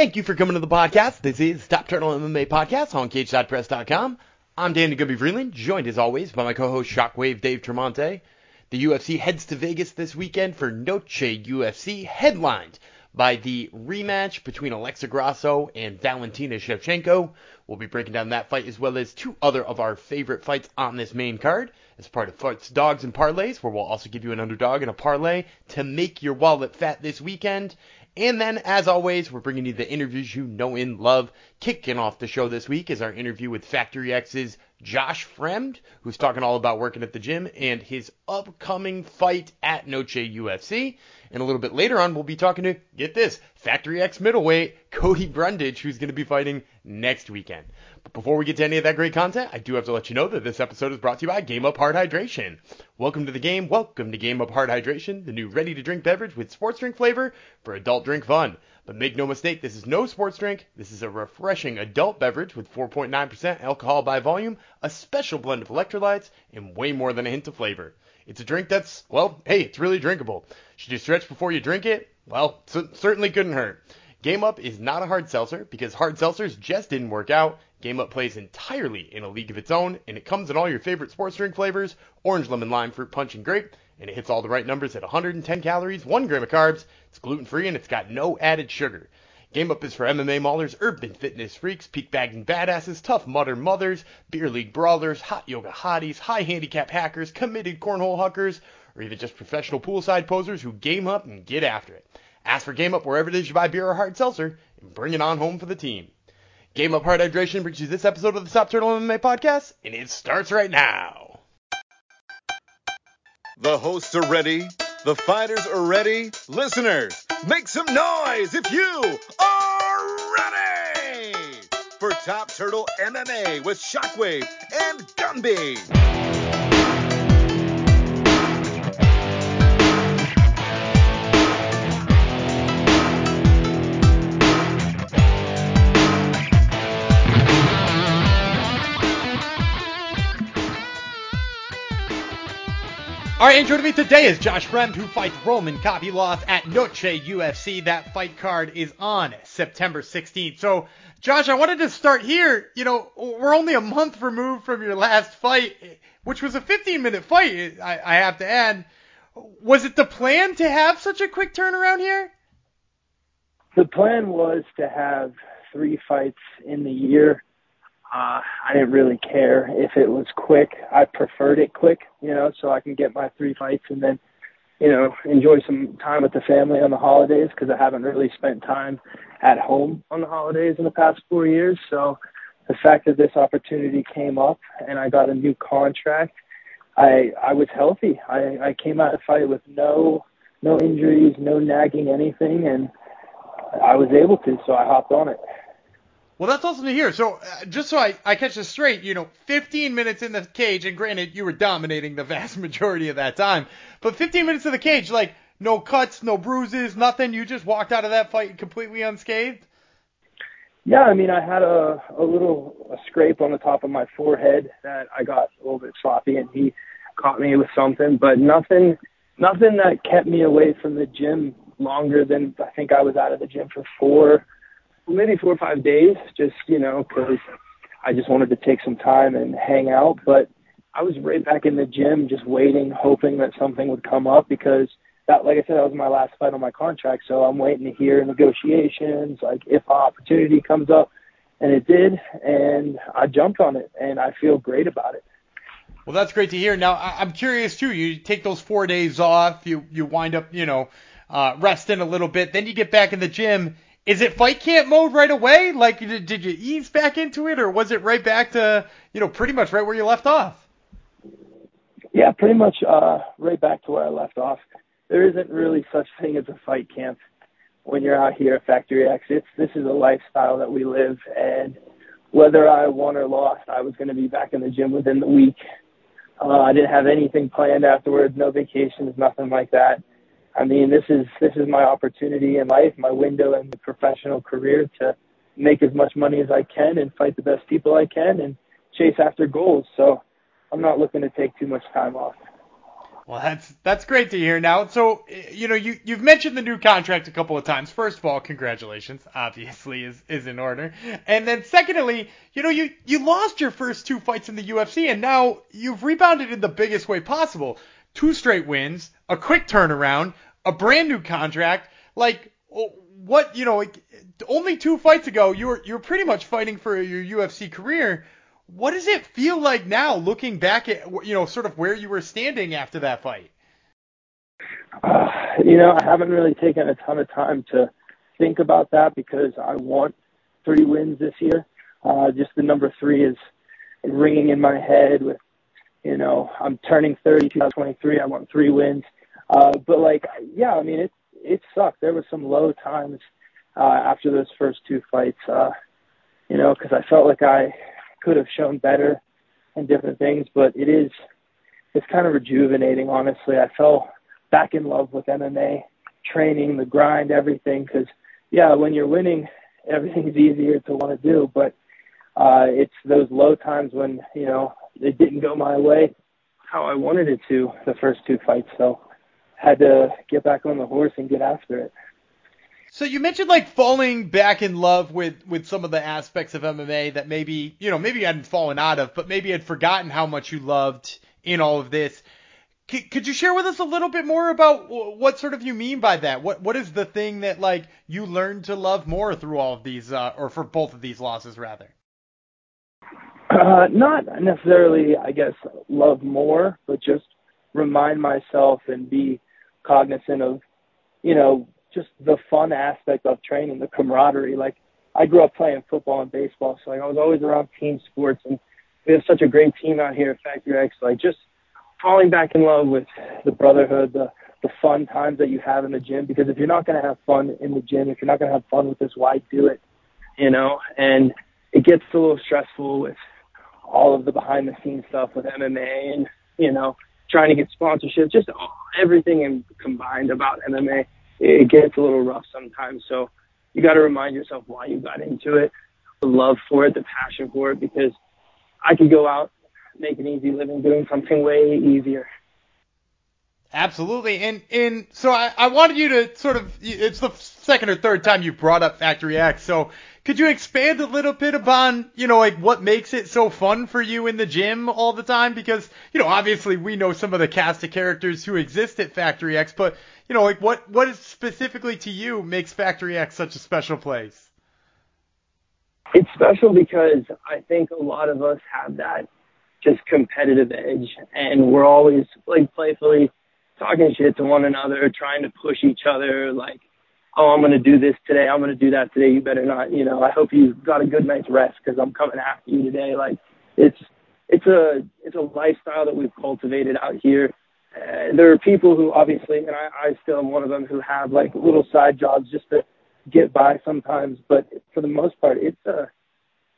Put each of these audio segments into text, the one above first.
Thank you for coming to the podcast. This is Top Turtle MMA Podcast on CageSidePress.com. I'm Danny Gumby Vreeland, joined as always by my co-host Shockwave Dave Tremonte. The UFC heads to Vegas this weekend for Noche UFC, headlined by the rematch between Alexa Grasso and Valentina Shevchenko. We'll be breaking down that fight as well as two other of our favorite fights on this main card as part of Fights, Dogs, and Parlays, where we'll also give you an underdog and a parlay to make your wallet fat this weekend. And then, as always, we're bringing you the interviews you know and love. Kicking off the show this week is our interview with Factory X's Josh Fremd, who's talking all about working at the gym and his upcoming fight at Noche UFC. And a little bit later on, we'll be talking to, get this, Factory X middleweight Cody Brundage, who's going to be fighting next weekend. But before we get to any of that great content, I do have to let you know that this episode is brought to you by Game Up Hard Hydration. Welcome to the game. Welcome to Game Up Hard Hydration, the new ready to drink beverage with sports drink flavor for adult drink fun. But make no mistake, this is no sports drink. This is a refreshing adult beverage with 4.9% alcohol by volume, a special blend of electrolytes, and way more than a hint of flavor. It's a drink that's, well, hey, it's really drinkable. Should you stretch before you drink it? Well, c- certainly couldn't hurt. Game Up is not a hard seltzer because hard seltzers just didn't work out. Game Up plays entirely in a league of its own, and it comes in all your favorite sports drink flavors orange, lemon, lime, fruit punch, and grape. And it hits all the right numbers at 110 calories, 1 gram of carbs. It's gluten free and it's got no added sugar. Game Up is for MMA maulers, urban fitness freaks, peak bagging badasses, tough modern mothers, beer league brawlers, hot yoga hotties, high handicap hackers, committed cornhole huckers, or even just professional poolside posers who game up and get after it. Ask for Game Up wherever it is you buy beer or hard seltzer and bring it on home for the team. Game Up Hard Hydration brings you this episode of the Top Turtle MMA podcast, and it starts right now. The hosts are ready. The fighters are ready. Listeners, make some noise if you are ready for Top Turtle MMA with Shockwave and Gumby. Our intro to me today is Josh Fremd, who fights Roman Kopylov at Noche UFC. That fight card is on September 16th. So, Josh, I wanted to start here. You know, we're only a month removed from your last fight, which was a 15 minute fight, I, I have to add. Was it the plan to have such a quick turnaround here? The plan was to have three fights in the year. Uh, I didn't really care if it was quick. I preferred it quick, you know, so I can get my three fights and then, you know, enjoy some time with the family on the holidays because I haven't really spent time at home on the holidays in the past four years. So the fact that this opportunity came up and I got a new contract, I I was healthy. I I came out of the fight with no no injuries, no nagging anything, and I was able to, so I hopped on it. Well, that's awesome to hear. So, uh, just so I, I catch this straight, you know, 15 minutes in the cage, and granted, you were dominating the vast majority of that time, but 15 minutes in the cage, like, no cuts, no bruises, nothing. You just walked out of that fight completely unscathed? Yeah, I mean, I had a, a little a scrape on the top of my forehead that I got a little bit sloppy, and he caught me with something, but nothing, nothing that kept me away from the gym longer than I think I was out of the gym for four maybe four or five days, just you know, because I just wanted to take some time and hang out. But I was right back in the gym, just waiting, hoping that something would come up because that, like I said, that was my last fight on my contract. So I'm waiting to hear negotiations, like if an opportunity comes up, and it did, and I jumped on it, and I feel great about it. Well, that's great to hear. Now, I'm curious too. You take those four days off, you you wind up, you know, uh, resting a little bit, then you get back in the gym is it fight camp mode right away? Like, did, did you ease back into it, or was it right back to, you know, pretty much right where you left off? Yeah, pretty much uh, right back to where I left off. There isn't really such thing as a fight camp when you're out here at Factory X. It's this is a lifestyle that we live, and whether I won or lost, I was going to be back in the gym within the week. Uh, I didn't have anything planned afterwards, no vacations, nothing like that. I mean, this is this is my opportunity in life, my window in the professional career to make as much money as I can and fight the best people I can and chase after goals. So I'm not looking to take too much time off. Well, that's that's great to hear. Now, so you know, you you've mentioned the new contract a couple of times. First of all, congratulations. Obviously, is is in order. And then secondly, you know, you you lost your first two fights in the UFC, and now you've rebounded in the biggest way possible. Two straight wins, a quick turnaround, a brand new contract. Like, what you know, like, only two fights ago, you were you're pretty much fighting for your UFC career what does it feel like now, looking back at you know sort of where you were standing after that fight? Uh, you know, I haven't really taken a ton of time to think about that because I want three wins this year. Uh, just the number three is ringing in my head with, you know, I'm turning 30, 2023. I want three wins. Uh, but like, yeah, I mean, it it sucked. There were some low times uh, after those first two fights. Uh, you know, because I felt like I could have shown better and different things, but it is it's kind of rejuvenating. Honestly, I fell back in love with MMA, training, the grind, everything. Because yeah, when you're winning, everything's easier to want to do, but uh, it's those low times when you know it didn't go my way how I wanted it to the first two fights. So had to get back on the horse and get after it. So you mentioned like falling back in love with with some of the aspects of MMA that maybe you know maybe you hadn't fallen out of, but maybe had forgotten how much you loved in all of this. C- could you share with us a little bit more about what sort of you mean by that? What what is the thing that like you learned to love more through all of these, uh, or for both of these losses rather? Uh, not necessarily, I guess, love more, but just remind myself and be cognizant of, you know, just the fun aspect of training, the camaraderie. Like I grew up playing football and baseball, so like I was always around team sports, and we have such a great team out here at Factory X. Like just falling back in love with the brotherhood, the the fun times that you have in the gym. Because if you're not going to have fun in the gym, if you're not going to have fun with this, why do it? You know, and it gets a little stressful with all of the behind the scenes stuff with MMA and you know trying to get sponsorship, just everything and combined about MMA it gets a little rough sometimes. So you got to remind yourself why you got into it, the love for it, the passion for it, because I could go out, make an easy living doing something way easier. Absolutely, and and so I, I wanted you to sort of it's the second or third time you brought up Factory X, so could you expand a little bit upon, you know, like what makes it so fun for you in the gym all the time? Because, you know, obviously we know some of the cast of characters who exist at Factory X, but, you know, like what, what is specifically to you makes Factory X such a special place? It's special because I think a lot of us have that just competitive edge and we're always like playfully talking shit to one another, trying to push each other, like, oh, I'm going to do this today. I'm going to do that today. You better not, you know, I hope you got a good night's rest because I'm coming after you today. Like it's, it's a, it's a lifestyle that we've cultivated out here. Uh, there are people who obviously, and I, I still am one of them who have like little side jobs just to get by sometimes. But for the most part, it's a,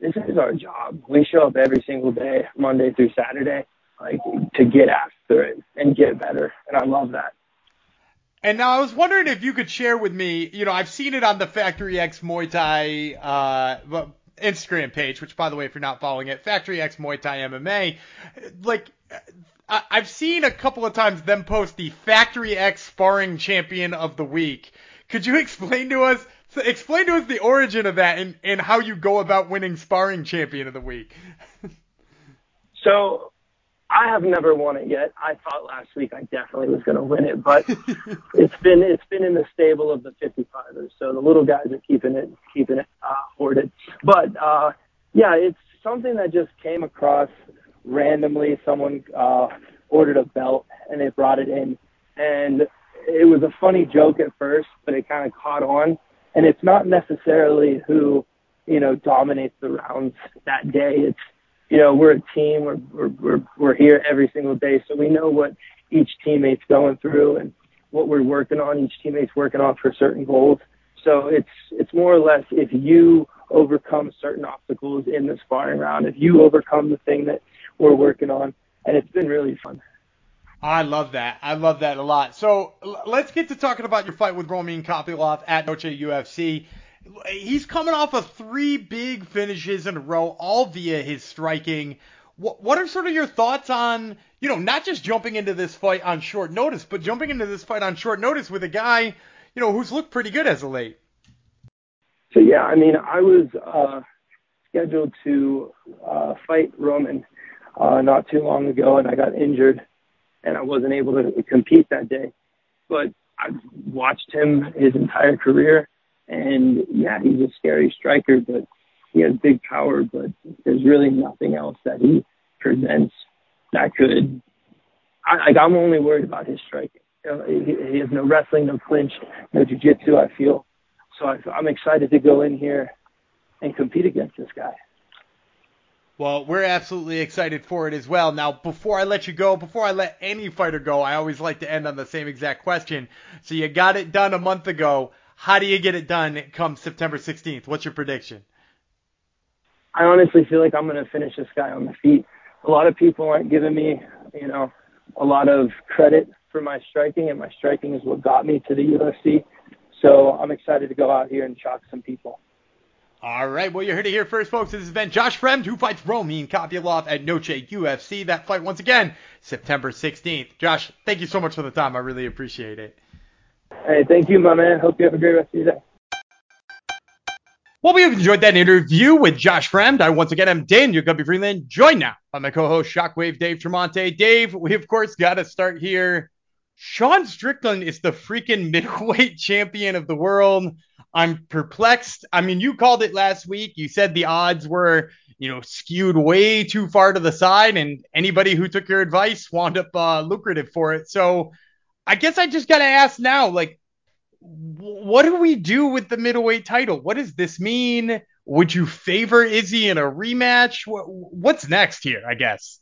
this is our job. We show up every single day, Monday through Saturday, like to get after it and get better. And I love that. And now I was wondering if you could share with me, you know, I've seen it on the Factory X Muay Thai uh, Instagram page, which by the way, if you're not following it, Factory X Muay Thai MMA, like I've seen a couple of times them post the Factory X Sparring Champion of the Week. Could you explain to us, explain to us the origin of that and, and how you go about winning Sparring Champion of the Week? so I have never won it yet. I thought last week I definitely was going to win it, but it's been it's been in the stable of the 55ers. So the little guys are keeping it keeping it uh, hoarded. But uh, yeah, it's something that just came across randomly. Someone uh, ordered a belt and they brought it in, and it was a funny joke at first, but it kind of caught on. And it's not necessarily who you know dominates the rounds that day. It's you know, we're a team. We're, we're, we're, we're here every single day. So we know what each teammate's going through and what we're working on. Each teammate's working on for certain goals. So it's, it's more or less if you overcome certain obstacles in the sparring round, if you overcome the thing that we're working on, and it's been really fun. I love that. I love that a lot. So let's get to talking about your fight with Roman Kopylov at Noche UFC he's coming off of three big finishes in a row, all via his striking. what what are sort of your thoughts on you know not just jumping into this fight on short notice, but jumping into this fight on short notice with a guy you know who's looked pretty good as of late. So yeah, I mean, I was uh, scheduled to uh, fight Roman uh, not too long ago, and I got injured, and I wasn't able to compete that day. But I've watched him his entire career, and yeah, he's a scary striker, but he has big power. But there's really nothing else that he presents that could. I, like I'm only worried about his striking. You know, he, he has no wrestling, no clinch, no jiu-jitsu. I feel so. I, I'm excited to go in here and compete against this guy. Well, we're absolutely excited for it as well. Now, before I let you go, before I let any fighter go, I always like to end on the same exact question. So you got it done a month ago. How do you get it done come September 16th? What's your prediction? I honestly feel like I'm going to finish this guy on the feet. A lot of people aren't giving me, you know, a lot of credit for my striking, and my striking is what got me to the UFC. So I'm excited to go out here and shock some people. All right, well, you heard it here first, folks. This has been Josh Fremd, who fights Roman Kopylov at Noche UFC. That fight, once again, September 16th. Josh, thank you so much for the time. I really appreciate it. Hey, thank you, my man. Hope you have a great rest of your day. Well, we you enjoyed that interview with Josh Fremd. I once again am Daniel Gumby Freeland, joined now by my co-host Shockwave Dave Tremonte. Dave, we of course got to start here. Sean Strickland is the freaking middleweight champion of the world. I'm perplexed. I mean, you called it last week. You said the odds were, you know, skewed way too far to the side, and anybody who took your advice wound up uh, lucrative for it. So, I guess I just gotta ask now, like, what do we do with the middleweight title? What does this mean? Would you favor Izzy in a rematch? What's next here? I guess.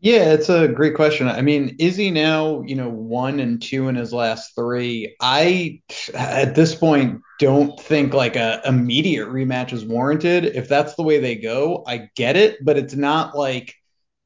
Yeah, it's a great question. I mean, he now, you know, one and two in his last three? I, at this point, don't think like a immediate rematch is warranted. If that's the way they go, I get it, but it's not like,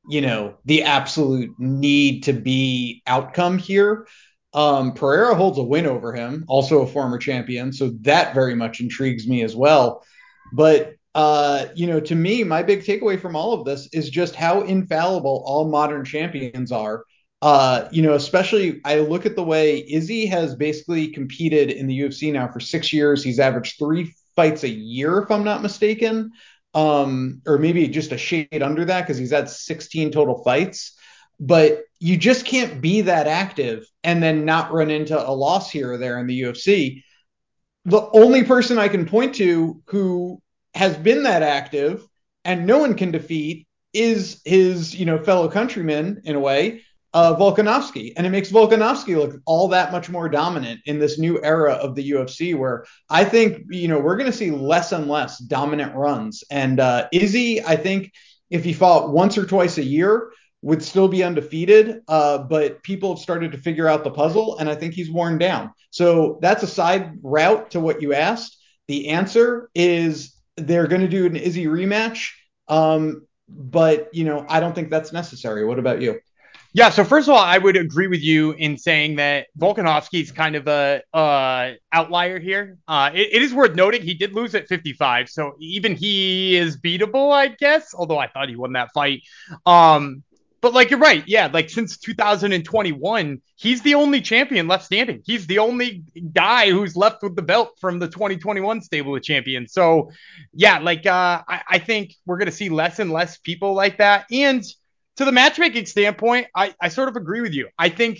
you know, the absolute need to be outcome here. Um, Pereira holds a win over him, also a former champion, so that very much intrigues me as well. But uh, you know, to me, my big takeaway from all of this is just how infallible all modern champions are. Uh, you know, especially I look at the way Izzy has basically competed in the UFC now for six years. He's averaged three fights a year, if I'm not mistaken, um, or maybe just a shade under that because he's had 16 total fights. But you just can't be that active and then not run into a loss here or there in the UFC. The only person I can point to who has been that active and no one can defeat is his, you know, fellow countryman in a way, uh, Volkanovski. And it makes Volkanovski look all that much more dominant in this new era of the UFC where I think, you know, we're going to see less and less dominant runs. And uh, Izzy, I think if he fought once or twice a year, would still be undefeated, uh, but people have started to figure out the puzzle, and I think he's worn down. So that's a side route to what you asked. The answer is they're going to do an Izzy rematch. Um, but you know, I don't think that's necessary. What about you? Yeah, so first of all, I would agree with you in saying that Volkanovski is kind of a outlier here. Uh, it, it is worth noting he did lose at 55, so even he is beatable, I guess. Although I thought he won that fight. Um, but like you're right, yeah. Like since 2021, he's the only champion left standing. He's the only guy who's left with the belt from the 2021 stable of champions. So yeah, like uh, I, I think we're gonna see less and less people like that. And to the matchmaking standpoint, I, I sort of agree with you. I think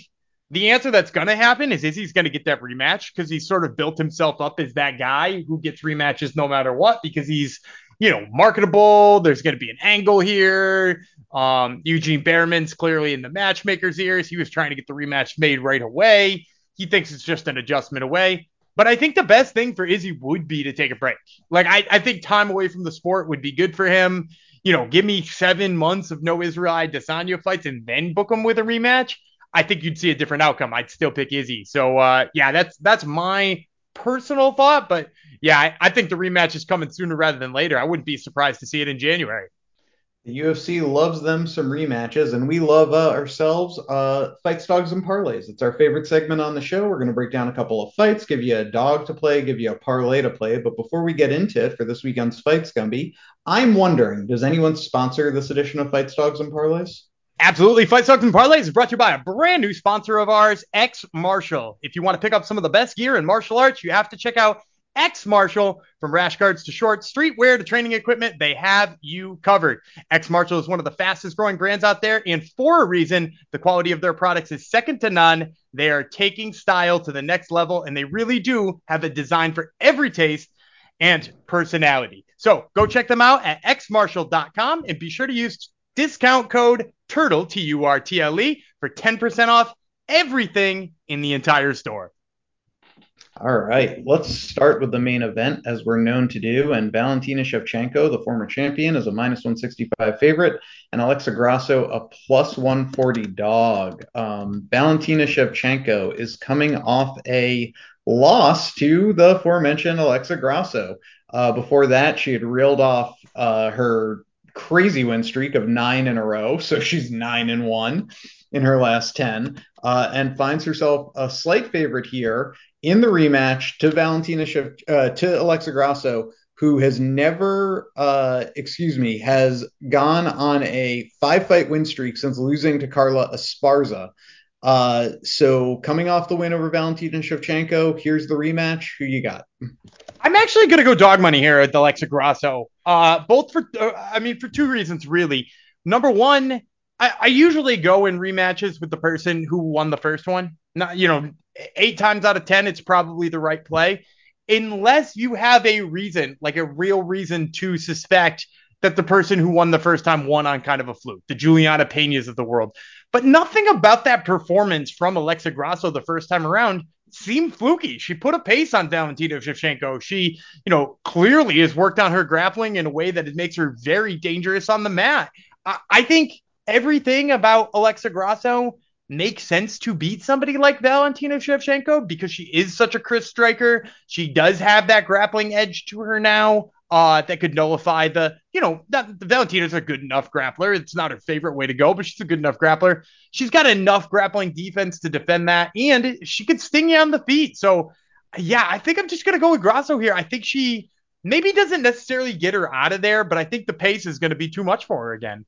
the answer that's going to happen is Izzy's going to get that rematch because he's sort of built himself up as that guy who gets rematches no matter what because he's you know, marketable. There's going to be an angle here. Um, Eugene Bareman's clearly in the matchmaker's ears. He was trying to get the rematch made right away. He thinks it's just an adjustment away. But I think the best thing for Izzy would be to take a break. Like, I, I think time away from the sport would be good for him. You know, give me seven months of no Israel Adesanya fights and then book him with a rematch. I think you'd see a different outcome. I'd still pick Izzy. So, uh, yeah, that's that's my personal thought. But yeah, I, I think the rematch is coming sooner rather than later. I wouldn't be surprised to see it in January. The UFC loves them some rematches, and we love uh, ourselves uh, fights, dogs, and parlays. It's our favorite segment on the show. We're going to break down a couple of fights, give you a dog to play, give you a parlay to play. But before we get into it for this weekend's fights, Gumby, I'm wondering, does anyone sponsor this edition of Fights, Dogs, and Parlays? Absolutely. Fight Dogs and Parlays is brought to you by a brand new sponsor of ours, X Martial. If you want to pick up some of the best gear in martial arts, you have to check out X Martial, from rash guards to shorts, streetwear to training equipment, they have you covered. X Martial is one of the fastest growing brands out there, and for a reason, the quality of their products is second to none. They are taking style to the next level, and they really do have a design for every taste and personality. So go check them out at xmartial.com and be sure to use discount code TURTLE, T U R T L E, for 10% off everything in the entire store. All right, let's start with the main event as we're known to do. And Valentina Shevchenko, the former champion, is a minus 165 favorite, and Alexa Grasso, a plus 140 dog. Um, Valentina Shevchenko is coming off a loss to the aforementioned Alexa Grasso. Uh, before that, she had reeled off uh, her crazy win streak of nine in a row. So she's nine and one in her last 10 uh, and finds herself a slight favorite here in the rematch to Valentina uh, to Alexa Grasso, who has never, uh, excuse me, has gone on a five fight win streak since losing to Carla Esparza. Uh, so coming off the win over Valentina Shevchenko, here's the rematch. Who you got? I'm actually gonna go dog money here at Alexa Grasso. Uh, both for, uh, I mean, for two reasons really. Number one, I, I usually go in rematches with the person who won the first one. Not, you know, eight times out of 10, it's probably the right play. Unless you have a reason, like a real reason to suspect that the person who won the first time won on kind of a fluke, the Juliana Penas of the world. But nothing about that performance from Alexa Grasso the first time around seemed fluky. She put a pace on Valentina Shevchenko. She, you know, clearly has worked on her grappling in a way that it makes her very dangerous on the mat. I, I think everything about Alexa Grasso makes sense to beat somebody like Valentina Shevchenko because she is such a crisp striker. She does have that grappling edge to her now. Uh, that could nullify the, you know, that Valentina's a good enough grappler. It's not her favorite way to go, but she's a good enough grappler. She's got enough grappling defense to defend that, and she could sting you on the feet. So, yeah, I think I'm just gonna go with Grasso here. I think she maybe doesn't necessarily get her out of there, but I think the pace is going to be too much for her again.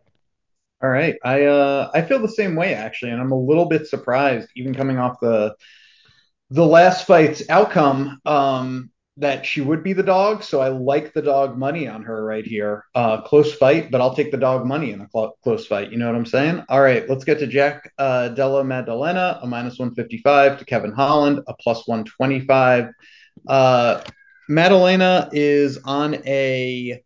All right. I uh I feel the same way actually, and I'm a little bit surprised, even coming off the the last fight's outcome, um, that she would be the dog. So I like the dog money on her right here. Uh, close fight, but I'll take the dog money in a cl- close fight. You know what I'm saying? All right, let's get to Jack uh, Della Maddalena, a minus 155 to Kevin Holland, a plus 125. Uh, Maddalena is on a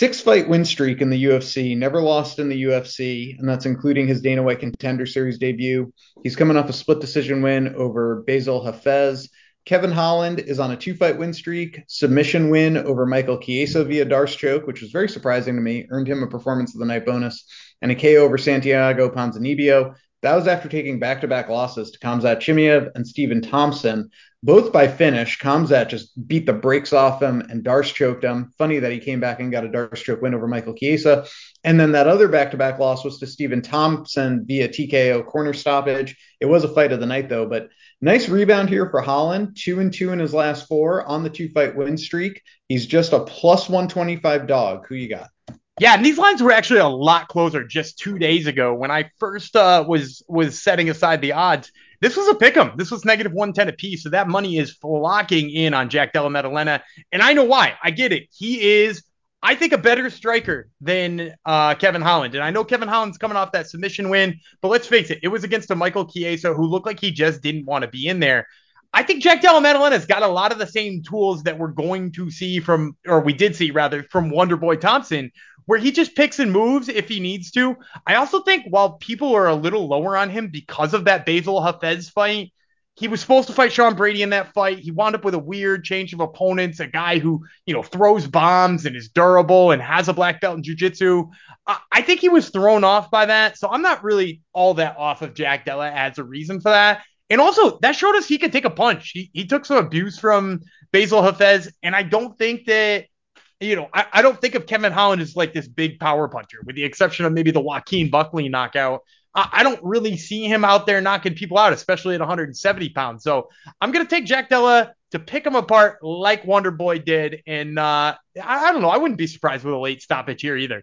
six fight win streak in the UFC, never lost in the UFC, and that's including his Dana White Contender Series debut. He's coming off a split decision win over Basil Hafez. Kevin Holland is on a two fight win streak, submission win over Michael Chiesa via Darce choke, which was very surprising to me, earned him a performance of the night bonus, and a KO over Santiago Ponzinibbio. That was after taking back to back losses to Khamzat Chimaev and Stephen Thompson, both by finish. Khamzat just beat the brakes off him and Darce choked him. Funny that he came back and got a Darce choke win over Michael Chiesa. And then that other back to back loss was to Stephen Thompson via TKO corner stoppage. It was a fight of the night, though. But nice rebound here for Holland. Two and two in his last four on the two fight win streak. He's just a plus 125 dog. Who you got? Yeah, and these lines were actually a lot closer just two days ago when I first uh, was was setting aside the odds. This was a pick 'em. This was negative 110 apiece. So that money is flocking in on Jack Della Maddalena. And I know why. I get it. He is, I think, a better striker than uh, Kevin Holland. And I know Kevin Holland's coming off that submission win, but let's face it, it was against a Michael Chiesa who looked like he just didn't want to be in there. I think Jack Della Maddalena's got a lot of the same tools that we're going to see from, or we did see rather, from Wonder Boy Thompson, where he just picks and moves if he needs to. I also think while people are a little lower on him because of that Basil Hafez fight, he was supposed to fight Sean Brady in that fight. He wound up with a weird change of opponents, a guy who, you know, throws bombs and is durable and has a black belt in jiu-jitsu. I think he was thrown off by that. So I'm not really all that off of Jack Della as a reason for that. And also, that showed us he could take a punch. He, he took some abuse from Basil Hafez, and I don't think that you know, I, I don't think of Kevin Holland as like this big power puncher, with the exception of maybe the Joaquin Buckley knockout. I, I don't really see him out there knocking people out, especially at 170 pounds. So I'm gonna take Jack Della to pick him apart like Wonder Boy did, and uh, I, I don't know. I wouldn't be surprised with a late stoppage here either.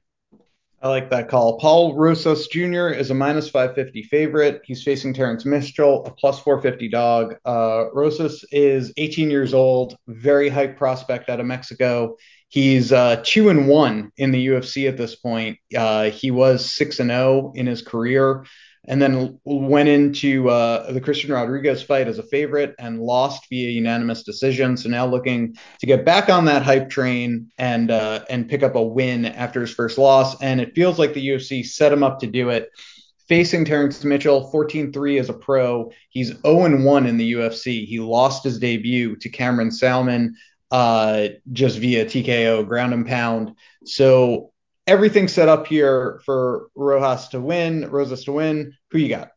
I like that call. Raul Rosas Jr. is a minus 550 favorite. He's facing Terrence Mitchell, a plus 450 dog. Uh, Rosas is 18 years old, very high prospect out of Mexico. He's uh, two and one in the UFC at this point. Uh, he was six and zero in his career and then went into uh, the Christian Rodriguez fight as a favorite and lost via unanimous decision. So now looking to get back on that hype train and uh, and pick up a win after his first loss. And it feels like the UFC set him up to do it. Facing Terrence Mitchell, 14-3 as a pro. He's 0-1 in the UFC. He lost his debut to Cameron Saaiman uh, just via TKO ground and pound. So everything set up here for Rojas to win, Rosas to win. Who you got?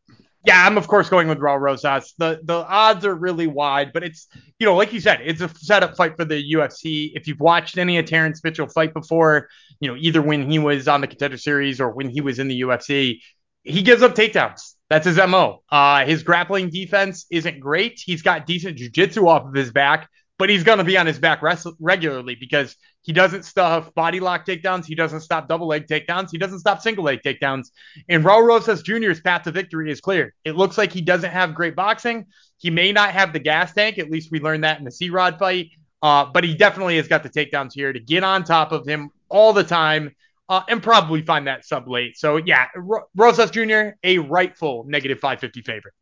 Yeah, I'm of course going with Raul Rosas. The the odds are really wide, but it's you know, like you said, it's a setup fight for the UFC. If you've watched any of Terrence Mitchell fight before, you know, either when he was on the contender series or when he was in the UFC, he gives up takedowns. That's his MO. Uh, his grappling defense isn't great. He's got decent jiu-jitsu off of his back, but he's going to be on his back regularly because he doesn't stuff body lock takedowns. He doesn't stop double leg takedowns. He doesn't stop single leg takedowns. And Raul Rosas Jr.'s path to victory is clear. It looks like he doesn't have great boxing. He may not have the gas tank. At least we learned that in the C Rod fight. Uh, but he definitely has got the takedowns here to get on top of him all the time uh, and probably find that sub late. So, yeah, R- Rosas Jr., a rightful negative 550 favorite.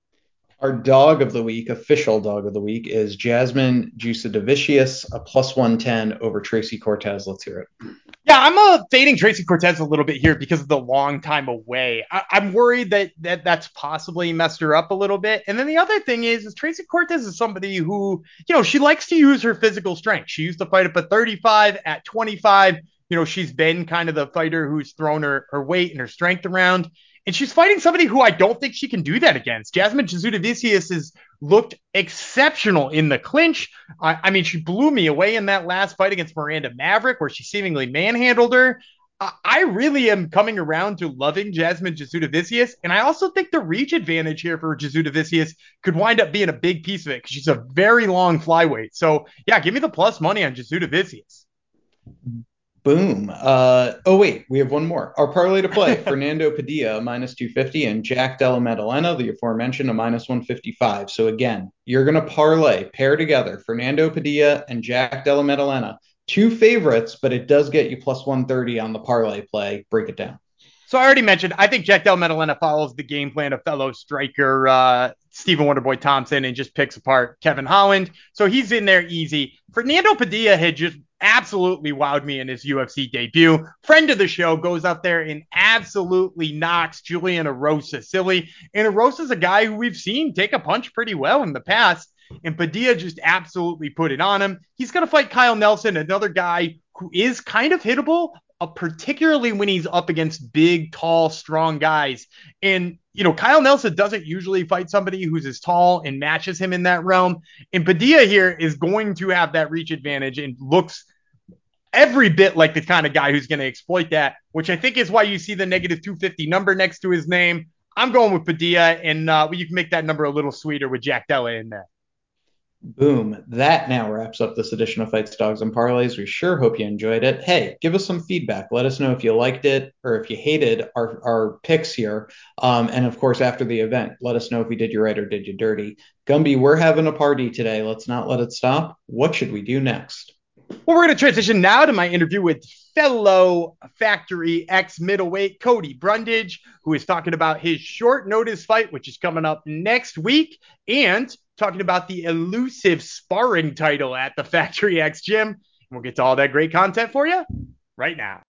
Our dog of the week, official dog of the week, is Jasmine Jasudavicius, a plus 110 over Tracy Cortez. Let's hear it. Yeah, I'm uh, fading Tracy Cortez a little bit here because of the long time away. I- am worried that, that that's possibly messed her up a little bit. And then the other thing is, is Tracy Cortez is somebody who, you know, she likes to use her physical strength. She used to fight up at 35, at 25. You know, she's been kind of the fighter who's thrown her, her weight and her strength around. And she's fighting somebody who I don't think she can do that against. Jasmine Jasudavicius has looked exceptional in the clinch. I, I, mean, she blew me away in that last fight against Miranda Maverick, where she seemingly manhandled her. I, I really am coming around to loving Jasmine Jasudavicius, and I also think the reach advantage here for Jasudavicius could wind up being a big piece of it because she's a very long flyweight. So, yeah, give me the plus money on Jasudavicius. Mm-hmm. Boom. Uh, oh, wait, we have one more. Our parlay to play Fernando Padilla, minus 250, and Jack Della Maddalena, the aforementioned, a minus 155. So, again, you're going to parlay, pair together Fernando Padilla and Jack Della Maddalena. Two favorites, but it does get you plus 130 on the parlay play. Break it down. So I already mentioned, I think Jack Della Maddalena follows the game plan of fellow striker uh, Stephen Wonderboy Thompson and just picks apart Kevin Holland. So he's in there easy. Fernando Padilla had just absolutely wowed me in his UFC debut. Friend of the show goes up there and absolutely knocks Julian Erosa silly. And Erosa's a guy who we've seen take a punch pretty well in the past. And Padilla just absolutely put it on him. He's going to fight Kyle Nelson, another guy who is kind of hittable, uh, particularly when he's up against big, tall, strong guys. And, you know, Kyle Nelson doesn't usually fight somebody who's as tall and matches him in that realm. And Padilla here is going to have that reach advantage and looks every bit like the kind of guy who's going to exploit that, which I think is why you see the negative 250 number next to his name. I'm going with Padilla, and uh, you can make that number a little sweeter with Jack Della in there. Boom. That now wraps up this edition of Fights, Dogs, and Parlays. We sure hope you enjoyed it. Hey, give us some feedback. Let us know if you liked it or if you hated our, our picks here. Um, and of course, after the event, let us know if we did you right or did you dirty. Gumby, we're having a party today. Let's not let it stop. What should we do next? Well, we're going to transition now to my interview with fellow Factory X middleweight Cody Brundage, who is talking about his short notice fight, which is coming up next week, and talking about the elusive sparring title at the Factory X gym. And we'll get to all that great content for you right now.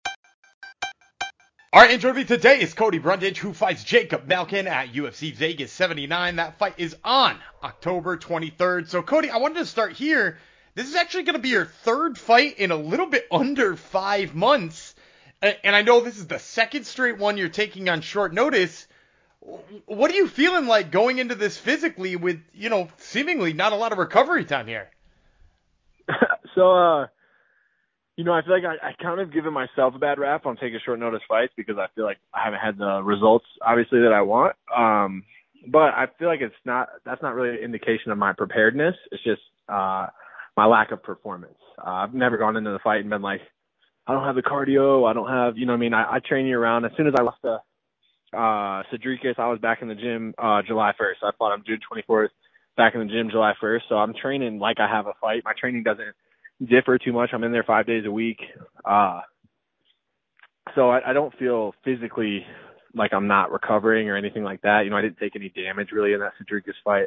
Our interview today is Cody Brundage, who fights Jacob Malkoun at UFC Vegas 79. That fight is on October 23rd. So, Cody, I wanted to start here this is actually going to be your third fight in a little bit under five months. And I know this is the second straight one you're taking on short notice. What are you feeling like going into this physically with, you know, seemingly not a lot of recovery time here? so, uh, you know, I feel like I, I kind of given myself a bad rap on taking short notice fights because I feel like I haven't had the results obviously that I want. Um, but I feel like it's not that's not really an indication of my preparedness. It's just uh, my lack of performance. Uh, I've never gone into the fight and been like, I don't have the cardio. I don't have, you know, what I mean, I, I train year round. As soon as I lost to uh, Cedriques, I was back in the gym uh, July 1st. I fought him June 24th, back in the gym July 1st. So I'm training like I have a fight. My training doesn't differ too much. I'm in there five days a week. Uh, so I, I don't feel physically like I'm not recovering or anything like that. You know, I didn't take any damage really in that Cedriques fight.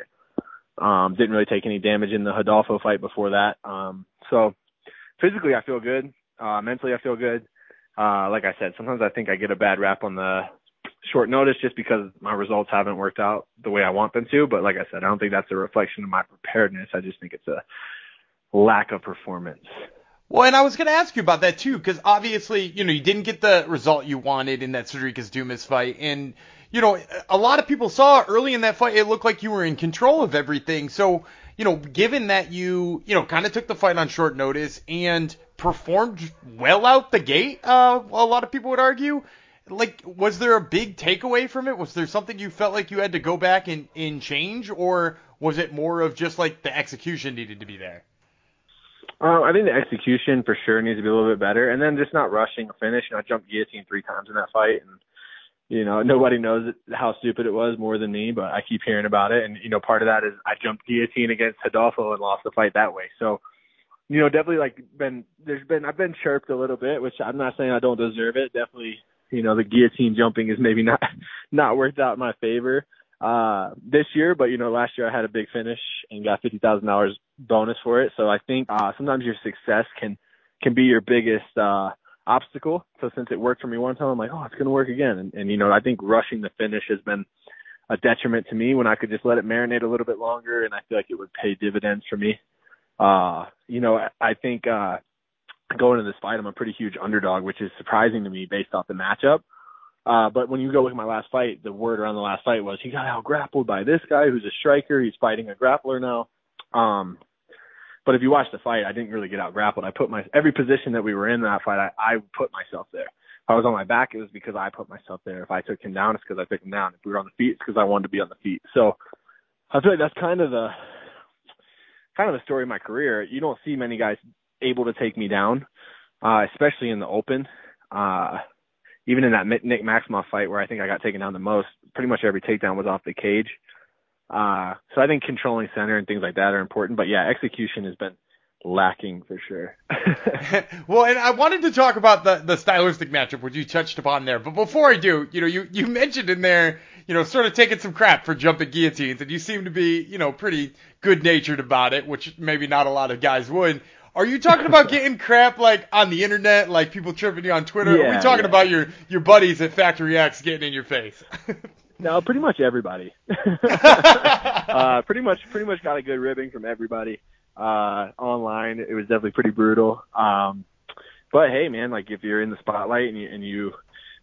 Um, didn't really take any damage in the Rodolfo fight before that. Um, so physically I feel good. Uh, mentally I feel good. Uh, like I said, sometimes I think I get a bad rap on the short notice just because my results haven't worked out the way I want them to. But like I said, I don't think that's a reflection of my preparedness. I just think it's a lack of performance. Well, and I was going to ask you about that too, because obviously, you know, you didn't get the result you wanted in that Cedriques Dumas fight, and you know, a lot of people saw early in that fight, it looked like you were in control of everything. So, you know, given that you, you know, kind of took the fight on short notice and performed well out the gate, uh, a lot of people would argue. Like, was there a big takeaway from it? Was there something you felt like you had to go back and, and change, or was it more of just like the execution needed to be there? Uh, I think the execution for sure needs to be a little bit better, and then just not rushing a finish. You know, I jumped guillotine three times in that fight, and you know nobody knows how stupid it was more than me, but I keep hearing about it, and you know part of that is I jumped guillotine against Rodolfo and lost the fight that way. So, you know, definitely like been there's been I've been chirped a little bit, which I'm not saying I don't deserve it. Definitely, you know, the guillotine jumping is maybe not not worked out in my favor uh this year, but you know, last year I had a big finish and got fifty thousand dollars bonus for it. So I think uh sometimes your success can can be your biggest uh obstacle. So since it worked for me one time, I'm like, oh, it's gonna work again. And, and you know, I think rushing the finish has been a detriment to me when I could just let it marinate a little bit longer, and I feel like it would pay dividends for me. Uh, you know, I think uh going into this fight, I'm a pretty huge underdog, which is surprising to me based off the matchup. Uh, but when you go look at my last fight, the word around the last fight was he got out grappled by this guy who's a striker. He's fighting a grappler now. Um, but if you watch the fight, I didn't really get out grappled. I put my every position that we were in that fight, I, I put myself there. If I was on my back, it was because I put myself there. If I took him down, it's because I took him down. If we were on the feet, it's because I wanted to be on the feet. So I feel like that's kind of the kind of the story of my career. You don't see many guys able to take me down, uh, especially in the open. Uh, even in that Nick Maximov fight where I think I got taken down the most, pretty much every takedown was off the cage. Uh, so I think controlling center and things like that are important. But yeah, execution has been lacking for sure. well, and I wanted to talk about the the stylistic matchup which you touched upon there. But before I do, you know, you you mentioned in there, you know, sort of taking some crap for jumping guillotines, and you seem to be, you know, pretty good natured about it, which maybe not a lot of guys would. Are you talking about getting crap like on the internet, like people tripping you on Twitter? Yeah, Are we talking yeah. about your your buddies at Factory X getting in your face? no, pretty much everybody. uh, pretty much, pretty much got a good ribbing from everybody uh, online. It was definitely pretty brutal. Um, but hey, man, like if you're in the spotlight and you, and you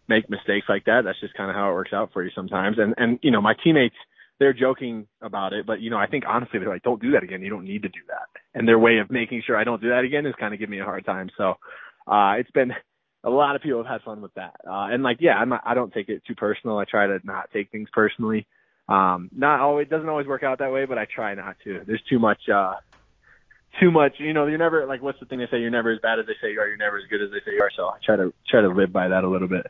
make mistakes like that, that's just kind of how it works out for you sometimes. And and you know, my teammates they're joking about it, but you know, I think honestly they're like, don't do that again. You don't need to do that. And their way of making sure I don't do that again is kind of give me a hard time. So, uh, it's been a lot of people have had fun with that. Uh, and like, yeah, I'm not, I don't take it too personal. I try to not take things personally. Um, not always, doesn't always work out that way, but I try not to. There's too much, uh, too much, you know, you're never like, what's the thing they say? You're never as bad as they say you are. You're never as good as they say you are. So I try to, try to live by that a little bit.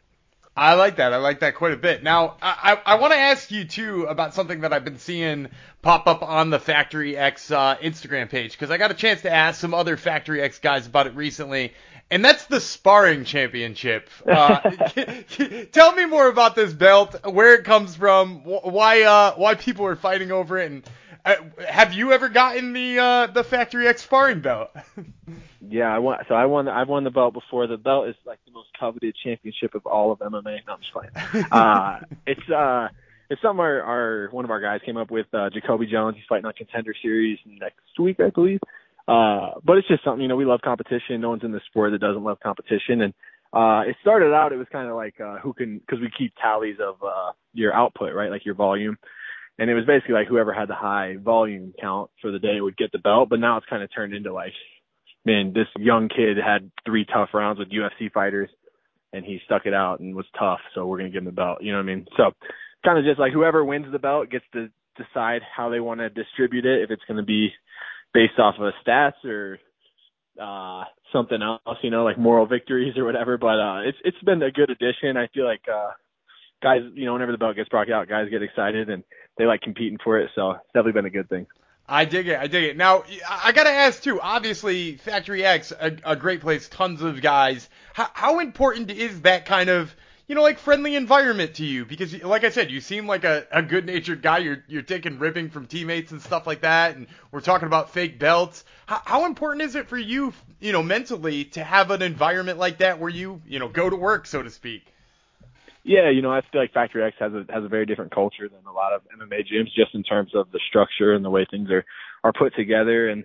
I like that. I like that quite a bit. Now, I, I, I want to ask you too about something that I've been seeing pop up on the Factory X uh, Instagram page because I got a chance to ask some other Factory X guys about it recently, and that's the sparring championship. Uh, tell me more about this belt, where it comes from, wh- why uh, why people are fighting over it, and have you ever gotten the uh, the Factory X sparring belt? Yeah, I won. So I won. I've won the belt before. The belt is like the most coveted championship of all of MMA. No, I'm just playing. uh, it's uh, it's something our, our one of our guys came up with. Uh, Jacoby Jones. He's fighting on Contender Series next week, I believe. Uh, but it's just something. You know, we love competition. No one's in the sport that doesn't love competition. And uh, it started out. It was kind of like uh, who can because we keep tallies of uh, your output, right? Like your volume. And it was basically like whoever had the high volume count for the day would get the belt. But now it's kind of turned into like man, this young kid had three tough rounds with UFC fighters, and he stuck it out and was tough. So we're gonna give him the belt. You know what I mean? So kind of just like whoever wins the belt gets to decide how they want to distribute it. If it's to be based off of stats or uh something else, you know, like moral victories or whatever. But uh it's it's been a good addition. I feel like uh guys, you know, whenever the belt gets brought out, guys get excited and they like competing for it. So it's definitely been a good thing. I dig it. I dig it. Now, I gotta ask too. Obviously, Factory X, a, a great place, tons of guys. How, how important is that kind of you know, like friendly environment to you because, like I said, you seem like a, a good-natured guy. You're you're taking ribbing from teammates and stuff like that, and we're talking about fake belts. How, how important is it for you, you know, mentally to have an environment like that where you, you know, go to work, so to speak? Yeah, you know, I feel like Factory X has a has a very different culture than a lot of MMA gyms, just in terms of the structure and the way things are are put together. And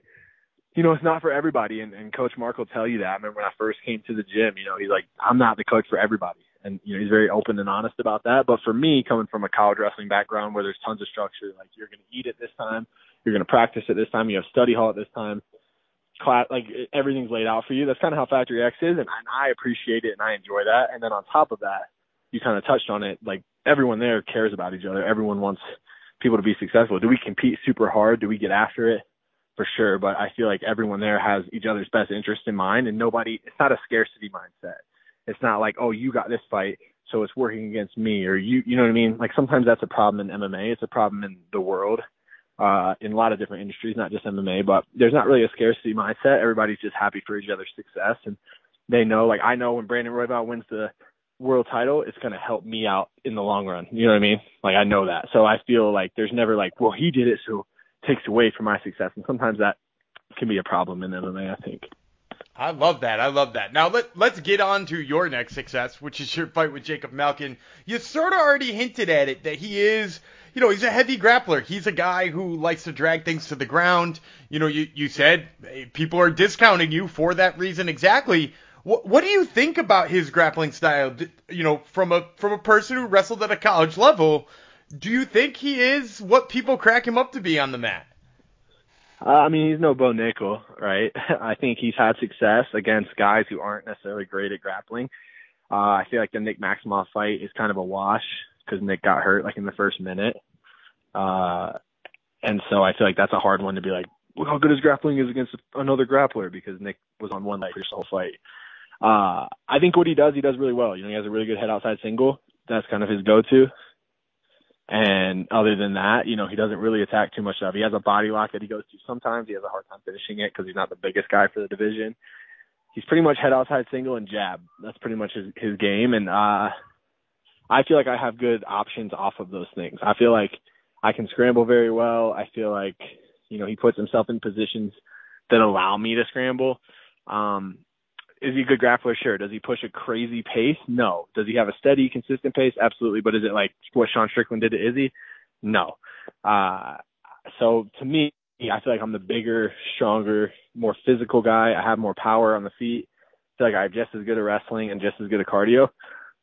you know, it's not for everybody. And, and Coach Mark will tell you that. I remember when I first came to the gym, you know, he's like, I'm not the coach for everybody and you know he's very open and honest about that. But for me, coming from a college wrestling background where there's tons of structure, like you're going to eat at this time, you're going to practice at this time, you have study hall at this time, class like everything's laid out for you. That's kind of how Factory X is, and, and I appreciate it and I enjoy that. And then on top of that, you kind of touched on it, like everyone there cares about each other. Everyone wants people to be successful. Do we compete super hard? Do we get after it? For sure, but I feel like everyone there has each other's best interest in mind, and nobody. It's not a scarcity mindset it's not like, oh, you got this fight, so it's working against me, or you, you know what I mean? Like sometimes that's a problem in MMA. It's a problem in the world, uh, in a lot of different industries, not just MMA. But there's not really a scarcity mindset. Everybody's just happy for each other's success, and they know. Like I know when Brandon Royval wins the world title, it's going to help me out in the long run. You know what I mean? Like I know that. So I feel like there's never like, well, he did it, so it takes away from my success. And sometimes that can be a problem in MMA, I think. I love that. I love that. Now let let's get on to your next success, which is your fight with Jacob Malkoun. You sort of already hinted at it that he is, you know, he's a heavy grappler. He's a guy who likes to drag things to the ground. You know, you you said people are discounting you for that reason exactly. What what do you think about his grappling style? You know, from a from a person who wrestled at a college level, do you think he is what people crack him up to be on the mat? Uh, I mean, he's no Bo Nickal, right? I think he's had success against guys who aren't necessarily great at grappling. Uh, I feel like the Nick Maximov fight is kind of a wash because Nick got hurt like in the first minute. Uh, and so I feel like that's a hard one to be like, look how good his grappling is against another grappler because Nick was on one leg for the whole fight. Uh, I think what he does, he does really well. You know, he has a really good head outside single. That's kind of his go-to. And other than that, you know, he doesn't really attack too much stuff. He has a body lock that he goes to sometimes. He has a hard time finishing it because he's not the biggest guy for the division. He's pretty much head outside single and jab. That's pretty much his, his game. And, uh, I feel like I have good options off of those things. I feel like I can scramble very well. I feel like, you know, he puts himself in positions that allow me to scramble. Um, is he a good grappler? Sure. Does he push a crazy pace? No. Does he have a steady, consistent pace? Absolutely. But is it like what Sean Strickland did to Izzy? No. Uh, so to me, I feel like I'm the bigger, stronger, more physical guy. I have more power on the feet. I feel like I have just as good at wrestling and just as good at cardio.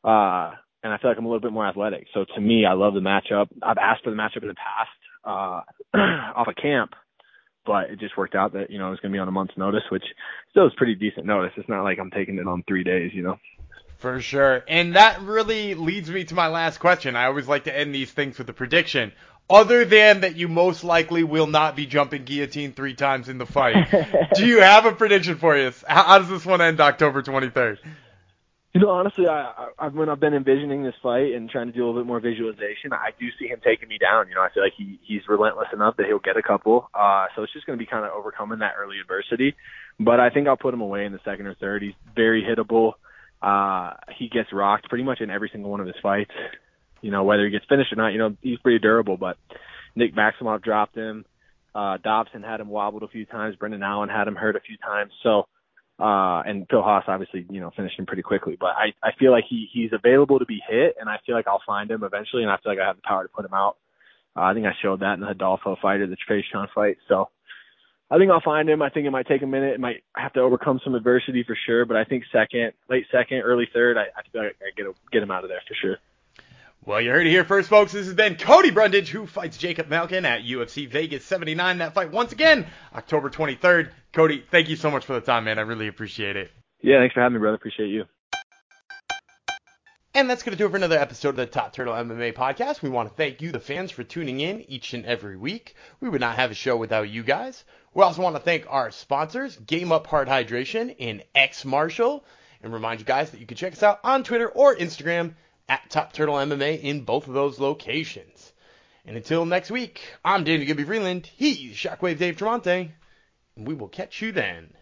Uh, and I feel like I'm a little bit more athletic. So to me, I love the matchup. I've asked for the matchup in the past, uh, off of camp but it just worked out that you know it was going to be on a month's notice, which still is pretty decent notice. It's not like I'm taking it on three days, you know. For sure, and that really leads me to my last question. I always like to end these things with a prediction. Other than that, you most likely will not be jumping guillotine three times in the fight. Do you have a prediction for us? How, how does this one end October 23rd? You know, honestly, I, I when I've been envisioning this fight and trying to do a little bit more visualization, I do see him taking me down. You know, I feel like he he's relentless enough that he'll get a couple. Uh, so it's just going to be kind of overcoming that early adversity. But I think I'll put him away in the second or third. He's very hittable. Uh, he gets rocked pretty much in every single one of his fights. You know, whether he gets finished or not, you know, he's pretty durable. But Nick Maximov dropped him. Uh, Dobson had him wobbled a few times. Brendan Allen had him hurt a few times. So uh, and Phil Hawes obviously, you know, finished him pretty quickly, but I, I feel like he, he's available to be hit and I feel like I'll find him eventually and I feel like I have the power to put him out. Uh, I think I showed that in the Adolfo fight or the Tresean fight. So I think I'll find him. I think it might take a minute. It might have to overcome some adversity for sure, but I think second, late second, early third, I, I feel like I get, a, get him out of there for sure. Well, you heard it here first, folks. This has been Cody Brundage, who fights Jacob Malkoun at UFC Vegas 79. That fight, once again, October 23rd. Cody, thank you so much for the time, man. I really appreciate it. Yeah, thanks for having me, brother. Appreciate you. And that's going to do it for another episode of the Top Turtle MMA podcast. We want to thank you, the fans, for tuning in each and every week. We would not have a show without you guys. We also want to thank our sponsors, Game Up Hard Hydration and X Martial, and remind you guys that you can check us out on Twitter or Instagram at Top Turtle MMA in both of those locations. And until next week, I'm Danny Gibby Freeland. He's Shockwave Dave Tremonte, and we will catch you then.